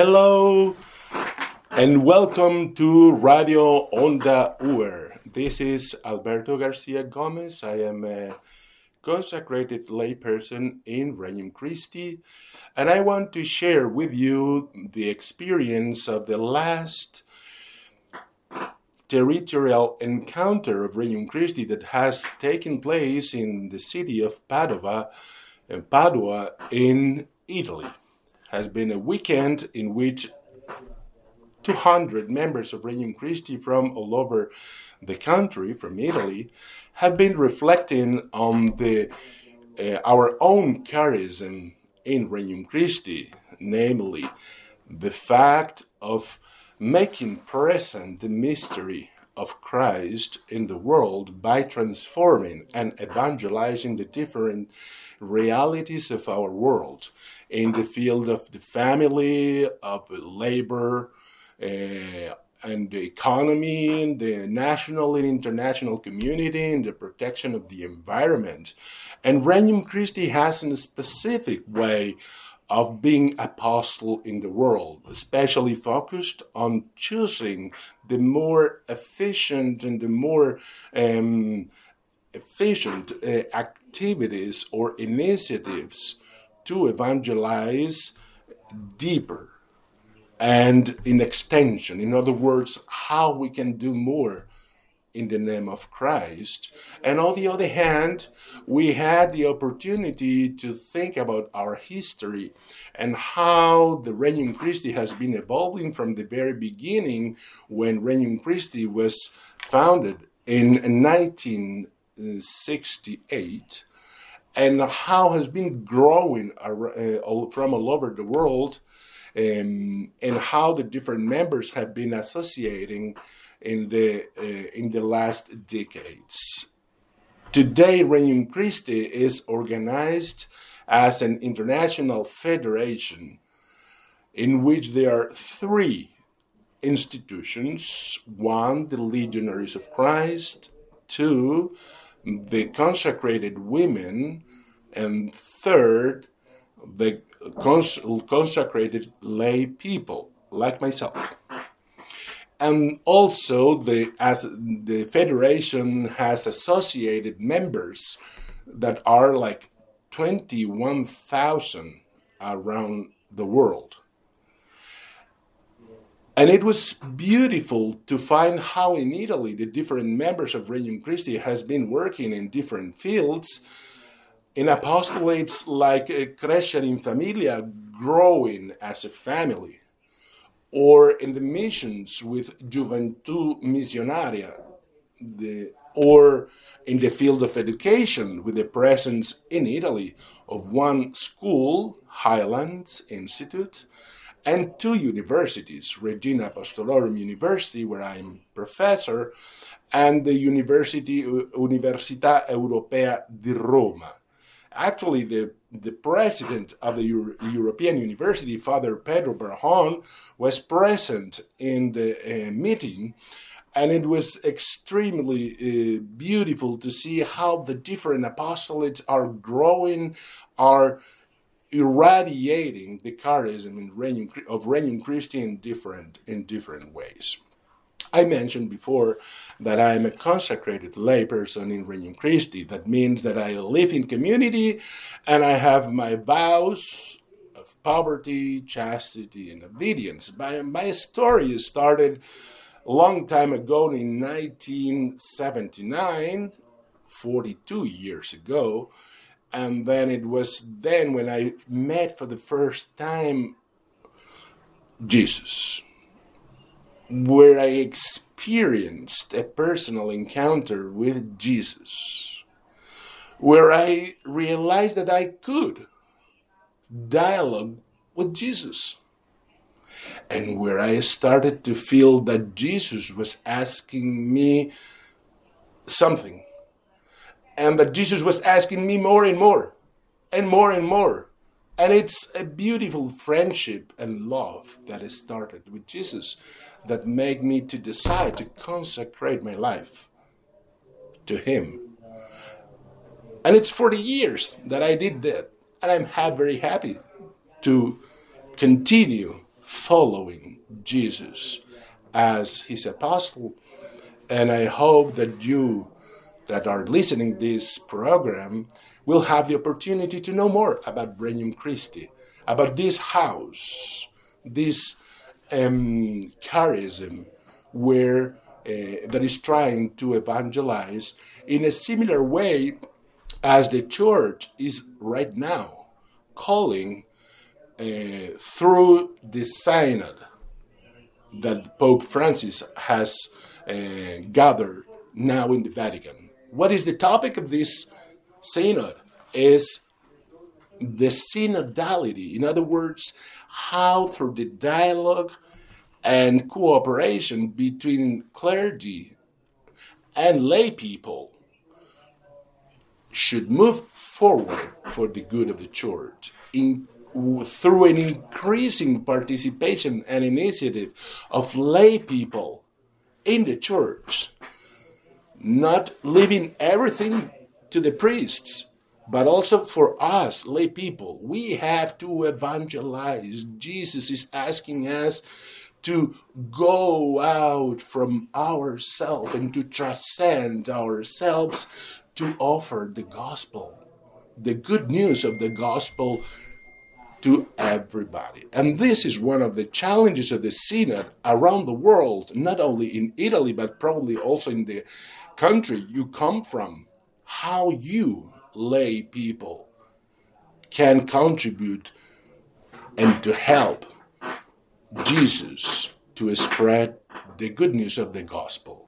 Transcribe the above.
Hello and welcome to Radio Onda UER. This is Alberto Garcia Gomez. I am a consecrated layperson in Regnum Christi, and I want to share with you the experience of the last territorial encounter of Regnum Christi that has taken place in the city of Padova, in Padua, in Italy. Has been a weekend in which 200 members of Regnum Christi from all over the country, from Italy, have been reflecting on the uh, our own charism in Regnum Christi, namely the fact of making present the mystery of Christ in the world by transforming and evangelizing the different realities of our world in the field of the family, of labor, uh, and the economy, in the national and international community, in the protection of the environment. And Regnum Christi has in a specific way of being apostle in the world, especially focused on choosing the more efficient and the more um, efficient uh, activities or initiatives to evangelize deeper and in extension. In other words, how we can do more in the name of Christ. And on the other hand, we had the opportunity to think about our history and how the Regnum Christi has been evolving from the very beginning when Regnum Christi was founded in 1968 and how has been growing uh, from all over the world um, and how the different members have been associating in the uh, in the last decades. Today, Regnum Christi is organized as an international federation in which there are three institutions one, the Legionaries of Christ, two, the consecrated women, and third, the cons- consecrated lay people, like myself. And also, the, as the federation has associated members that are like 21,000 around the world. And it was beautiful to find how in Italy the different members of Regnum Christi has been working in different fields in apostolates like eh, Crescere in Familia, growing as a family, or in the missions with Juventud Misionera, the, or in the field of education with the presence in Italy of one school, Highlands Institute, and two universities, Regina Apostolorum University, where I'm professor, and the University Università Europea di Roma. Actually, the the president of the Euro- European University, Father Pedro Barrajón, was present in the uh, meeting, and it was extremely uh, beautiful to see how the different apostolates are growing, are irradiating the charism in of Regnum Christi in different in different ways. I mentioned before that I am a consecrated layperson in Regnum Christi. That means that I live in community and I have my vows of poverty, chastity, and obedience. My, my story started a long time ago in 1979, 42 years ago. And then it was then when I met for the first time Jesus where I experienced a personal encounter with Jesus, where I realized that I could dialogue with Jesus, and where I started to feel that Jesus was asking me something, and that Jesus was asking me more and more, and more and more. And it's a beautiful friendship and love that has started with Jesus that made me to decide to consecrate my life to Him. And it's 40 years that I did that. And I'm very happy to continue following Jesus as his apostle. And I hope that you that are listening this program will have the opportunity to know more about Regnum Christi, about this house, this um, charism where uh, that is trying to evangelize in a similar way as the church is right now calling uh, through the synod that Pope Francis has uh, gathered now in the Vatican. What is the topic of this synod? Is the synodality. In other words, how through the dialogue and cooperation between clergy and lay people should move forward for the good of the church in, through an increasing participation and initiative of lay people in the church, not leaving everything to the priests, but also for us, lay people. We have to evangelize. Jesus is asking us to go out from ourselves and to transcend ourselves to offer the gospel, the good news of the gospel to everybody. And this is one of the challenges of the synod around the world, not only in Italy, but probably also in the country you come from. How you, lay people, can contribute and to help Jesus to spread the good news of the gospel.